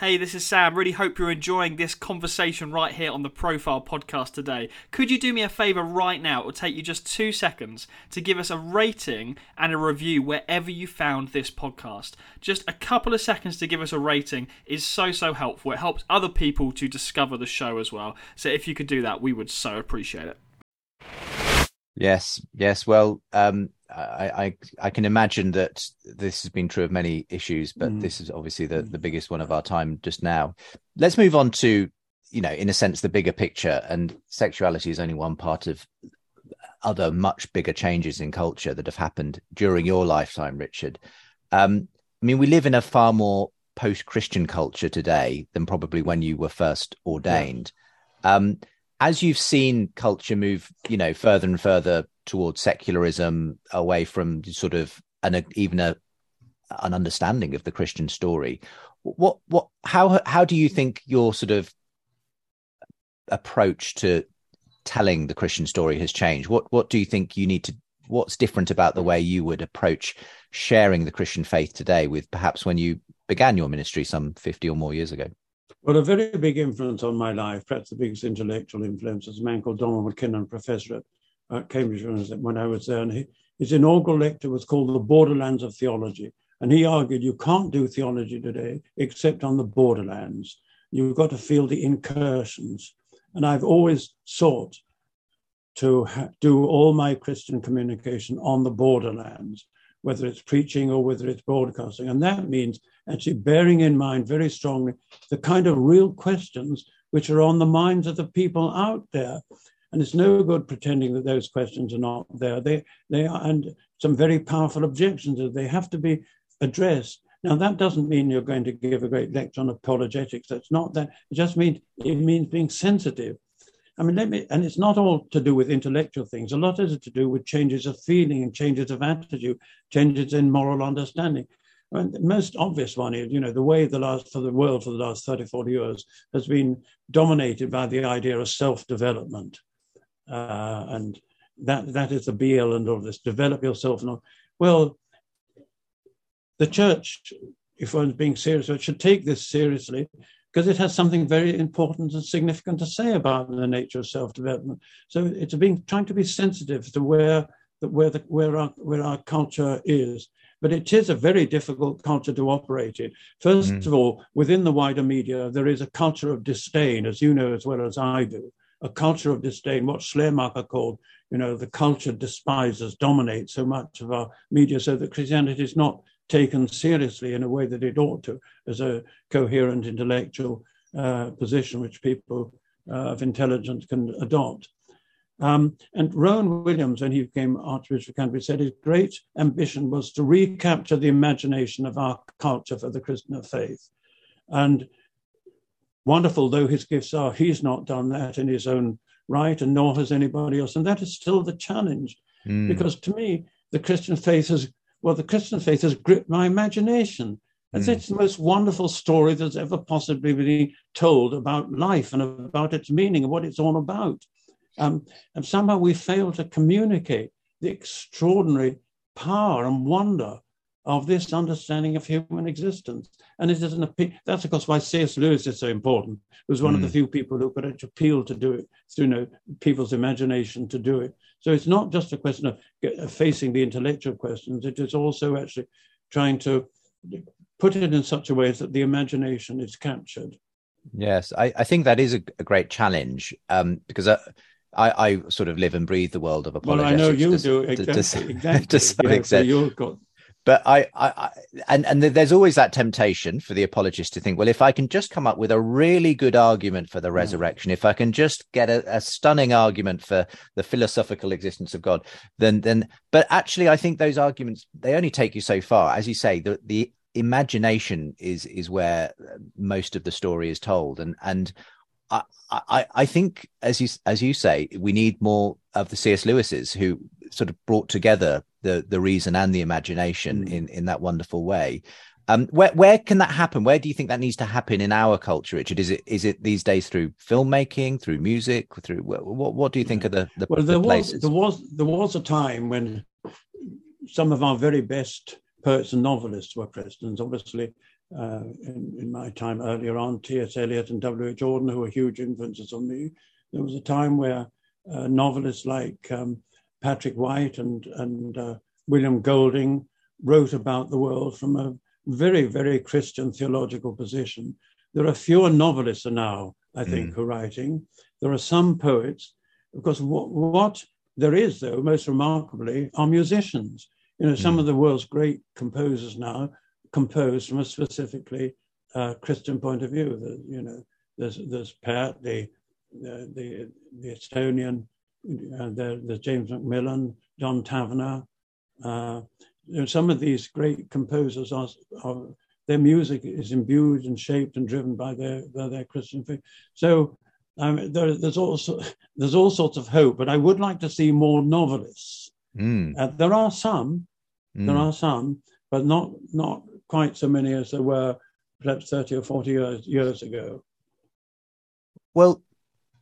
Hey, this is Sam. Really hope you're enjoying this conversation right here on the Profile podcast today. Could you do me a favor right now? It will take you just two seconds to give us a rating and a review wherever you found this podcast. Just a couple of seconds to give us a rating is so, so helpful. It helps other people to discover the show as well. So if you could do that, we would so appreciate it. Yes, yes. Well, um, I, I, I can imagine that this has been true of many issues, but mm. this is obviously the, the biggest one of our time just now. Let's move on to, you know, in a sense, the bigger picture. And sexuality is only one part of other much bigger changes in culture that have happened during your lifetime, Richard. Um, I mean, we live in a far more post-Christian culture today than probably when you were first ordained. Yeah. Um, as you've seen culture move, you know, further and further towards secularism, away from sort of an even a an understanding of the Christian story. What what how how do you think your sort of approach to telling the Christian story has changed? What what do you think you need to what's different about the way you would approach sharing the Christian faith today with perhaps when you began your ministry some 50 or more years ago? Well, a very big influence on my life, perhaps the biggest intellectual influence, is a man called Donald Mackinnon, professor at at Cambridge when I was there. And he, his inaugural lecture was called The Borderlands of Theology. And he argued you can't do theology today except on the borderlands. You've got to feel the incursions. And I've always sought to ha- do all my Christian communication on the borderlands, whether it's preaching or whether it's broadcasting. And that means actually bearing in mind very strongly the kind of real questions which are on the minds of the people out there. And it's no good pretending that those questions are not there. They, they are, and some very powerful objections, that they have to be addressed. Now, that doesn't mean you're going to give a great lecture on apologetics. That's not that. It just means it means being sensitive. I mean, let me, and it's not all to do with intellectual things. A lot is to do with changes of feeling and changes of attitude, changes in moral understanding. And the most obvious one is, you know, the way the last for the world for the last 30, 40 years has been dominated by the idea of self-development. Uh, and that that is the be all and all this. Develop yourself. And all. Well, the church, if one's being serious, should take this seriously because it has something very important and significant to say about the nature of self-development. So it's being trying to be sensitive to where where the, where our where our culture is. But it is a very difficult culture to operate in. First mm. of all, within the wider media, there is a culture of disdain, as you know as well as I do, a culture of disdain, what Schleiermacher called, you know, the culture despises, dominates so much of our media, so that Christianity is not taken seriously in a way that it ought to, as a coherent intellectual uh, position which people uh, of intelligence can adopt. Um, and Rowan Williams, when he became Archbishop of Canterbury, said his great ambition was to recapture the imagination of our culture for the Christian faith. And wonderful though his gifts are, he's not done that in his own right, and nor has anybody else. And that is still the challenge. Mm. Because to me, the Christian faith has well, the Christian faith has gripped my imagination. It's, mm. it's the most wonderful story that's ever possibly been told about life and about its meaning and what it's all about. Um, and somehow we fail to communicate the extraordinary power and wonder of this understanding of human existence. And it is an appeal. That's, of course, why C.S. Lewis is so important. He was one mm. of the mm. few people who could appeal to do it through you know, people's imagination to do it. So it's not just a question of facing the intellectual questions, it is also actually trying to put it in such a way that the imagination is captured. Yes, I, I think that is a, a great challenge um, because I, I, I, sort of live and breathe the world of apologetics. Well, I know you to, do exactly. To, to, exactly. to some yeah, extent. So you've got but I, I, I, and and there's always that temptation for the apologist to think, well, if I can just come up with a really good argument for the hmm. resurrection, if I can just get a, a, stunning argument for the philosophical existence of God, then then. But actually, I think those arguments they only take you so far, as you say. The the imagination is is where most of the story is told, and and I, I, I think, as you as you say, we need more of the C.S. Lewis's who sort of brought together the the reason and the imagination mm. in in that wonderful way. Um, where where can that happen? Where do you think that needs to happen in our culture, Richard? Is it is it these days through filmmaking, through music, through what what do you think of the the, well, there the was there was there was a time when some of our very best poets and novelists were Christians. Obviously, uh, in, in, my time earlier on, T.S. Eliot and W.H. Auden, who were huge influences on me. There was a time where uh, novelists like um, Patrick White and, and uh, William Golding wrote about the world from a very, very Christian theological position. There are fewer novelists now, I think, mm. who are writing. There are some poets. Because what, what there is, though, most remarkably, are musicians. You know, some mm. of the world's great composers now composed from a specifically uh, Christian point of view. The, you know, there's there's Pärt, the uh, the the Estonian, uh, James Macmillan, John Tavener. Uh, you know, some of these great composers are, are, their music is imbued and shaped and driven by their by their Christian faith. So um, there, there's also there's all sorts of hope, but I would like to see more novelists. Mm. Uh, there are some, mm. there are some, but not not quite so many as there were perhaps 30 or 40 years, years ago. Well,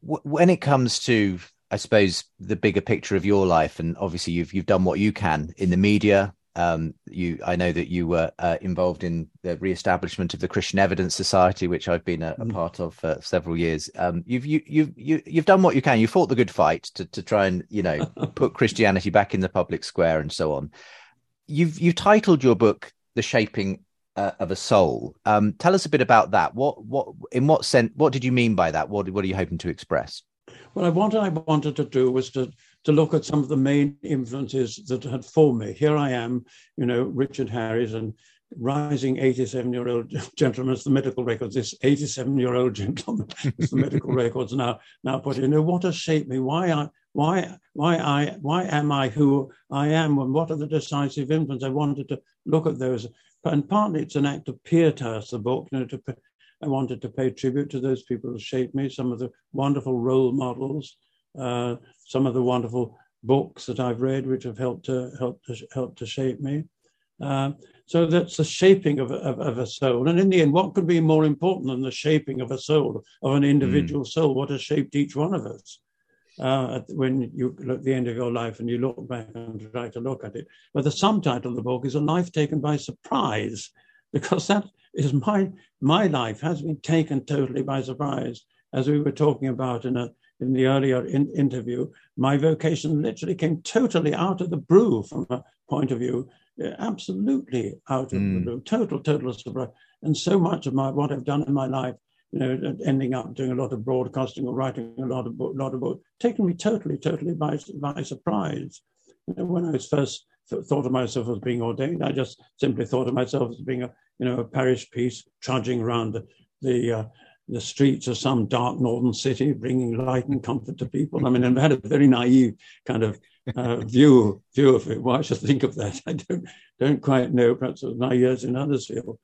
w- when it comes to, I suppose, the bigger picture of your life, and obviously you've you've done what you can in the media. Um, you, I know that you were uh, involved in the re-establishment of the Christian Evidence Society, which I've been a, a mm. part of for several years. Um, you've you, you've you, you've done what you can. You fought the good fight to to try and you know put Christianity back in the public square and so on. You've you've titled your book the shaping uh, of a soul. Um, tell us a bit about that. What, what, in what sense? What did you mean by that? What, what are you hoping to express? Well, I, what I wanted to do was to to look at some of the main influences that had formed me. Here I am, you know, Richard Harries and rising 87 year old gentleman as the medical records. This 87 year old gentleman as the medical records now now put. in You know what has shaped me? Why I why why I why am I who I am? And what are the decisive influences? I wanted to look at those, and partly it's an act of pietas, the book, you know, to I wanted to pay tribute to those people who shaped me, some of the wonderful role models, uh, some of the wonderful books that I've read, which have helped to help to help to shape me. Uh, so that's the shaping of, of, of, a soul. And in the end, what could be more important than the shaping of a soul, of an individual mm. soul? What has shaped each one of us? Uh, when you look at the end of your life and you look back and try to look at it. But the subtitle of the book is A Life Taken by Surprise, because that is my my life has been taken totally by surprise. As we were talking about in a in the earlier in, interview, my vocation literally came totally out of the blue from a point of view absolutely out of mm. the blue, total, total surprise. And so much of my what I've done in my life, you know, ending up doing a lot of broadcasting or writing a lot of book, lot of books, taken me totally, totally by by surprise. You know, when I was first thought of myself as being ordained, I just simply thought of myself as being a you know a parish priest trudging around the the, uh, the streets of some dark northern city, bringing light and comfort to people. I mean, I had a very naive kind of uh, view view of it. Why should I think of that? I don't don't quite know. Perhaps it was my years in Huddersfield.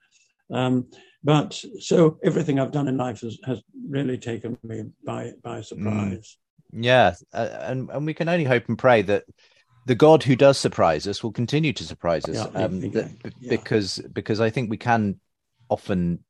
Um, but so everything I've done in life has, has really taken me by by surprise. Mm. Yeah, uh, and and we can only hope and pray that the God who does surprise us will continue to surprise us, yeah, um, yeah. because because I think we can often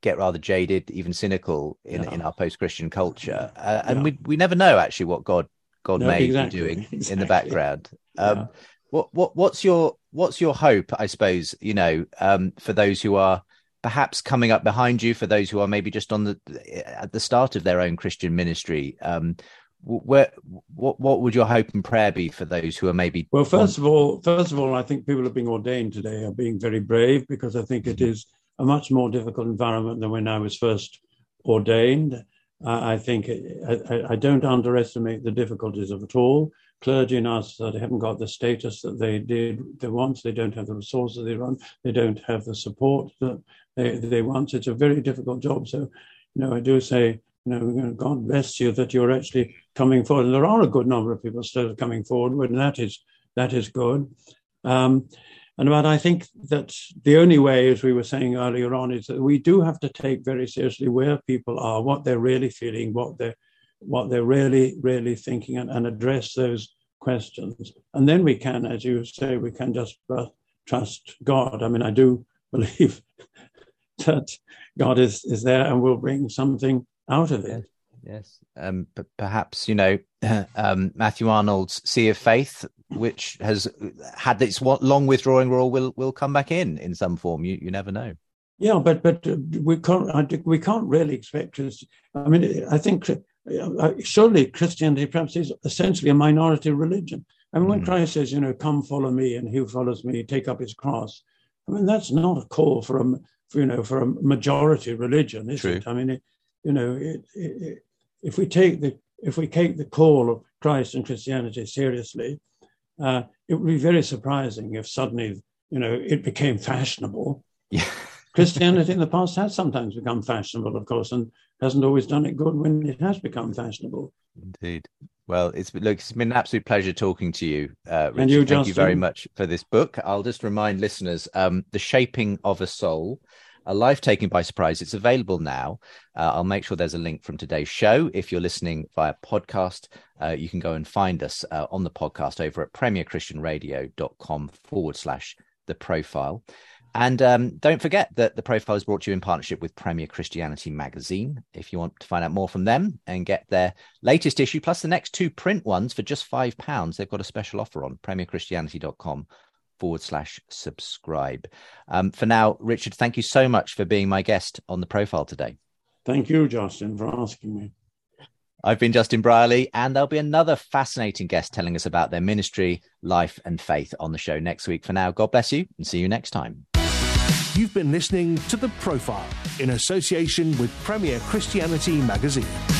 get rather jaded, even cynical in, yeah. in our post Christian culture, uh, and we we never know actually what God God no, may exactly, be doing exactly. in the background. Um, yeah. What what what's your what's your hope? I suppose you know um, for those who are perhaps coming up behind you, for those who are maybe just on the at the start of their own Christian ministry. Um, where what what would your hope and prayer be for those who are maybe well first on... of all first of all i think people are being ordained today are being very brave because i think it is a much more difficult environment than when i was first ordained I think I, I, don't underestimate the difficulties of it all. Clergy in us that haven't got the status that they did they want, they don't have the resources they want, they don't have the support that they, they want. It's a very difficult job. So, you know, I do say, you know, God bless you that you're actually coming forward. And there are a good number of people still coming forward, and that is that is good. Um, and but I think that the only way, as we were saying earlier on, is that we do have to take very seriously where people are, what they're really feeling, what they're what they're really, really thinking, and, and address those questions. And then we can, as you say, we can just uh, trust God. I mean, I do believe that God is is there and will bring something out of it. Yes. Um, but perhaps, you know, um, Matthew Arnold's Sea of Faith, which has had its long withdrawing rule, will will come back in in some form. You you never know. Yeah, but but uh, we can't we can't really expect to. I mean, I think uh, uh, surely Christianity perhaps is essentially a minority religion. I mean, when mm. Christ says, you know, come follow me, and he who follows me take up his cross. I mean, that's not a call for a you know for a majority religion, is True. it? I mean, it, you know, it, it, if we take the if we take the call of Christ and Christianity seriously, uh, it would be very surprising if suddenly you know it became fashionable. Yeah. Christianity in the past has sometimes become fashionable, of course, and hasn't always done it good when it has become fashionable. Indeed. Well, it's look, it's been an absolute pleasure talking to you, uh, Richard. And you, Thank you very much for this book. I'll just remind listeners: um, "The Shaping of a Soul." A Life Taken by Surprise. It's available now. Uh, I'll make sure there's a link from today's show. If you're listening via podcast, uh, you can go and find us uh, on the podcast over at premierchristianradio.com forward slash the profile. And um, don't forget that the profile is brought to you in partnership with Premier Christianity Magazine. If you want to find out more from them and get their latest issue, plus the next two print ones for just £5, they've got a special offer on premierchristianity.com forward slash subscribe. Um, for now, Richard, thank you so much for being my guest on the profile today. Thank you, Justin, for asking me. I've been Justin Brierley, and there'll be another fascinating guest telling us about their ministry, life, and faith on the show next week. For now, God bless you and see you next time. You've been listening to The Profile in association with Premier Christianity Magazine.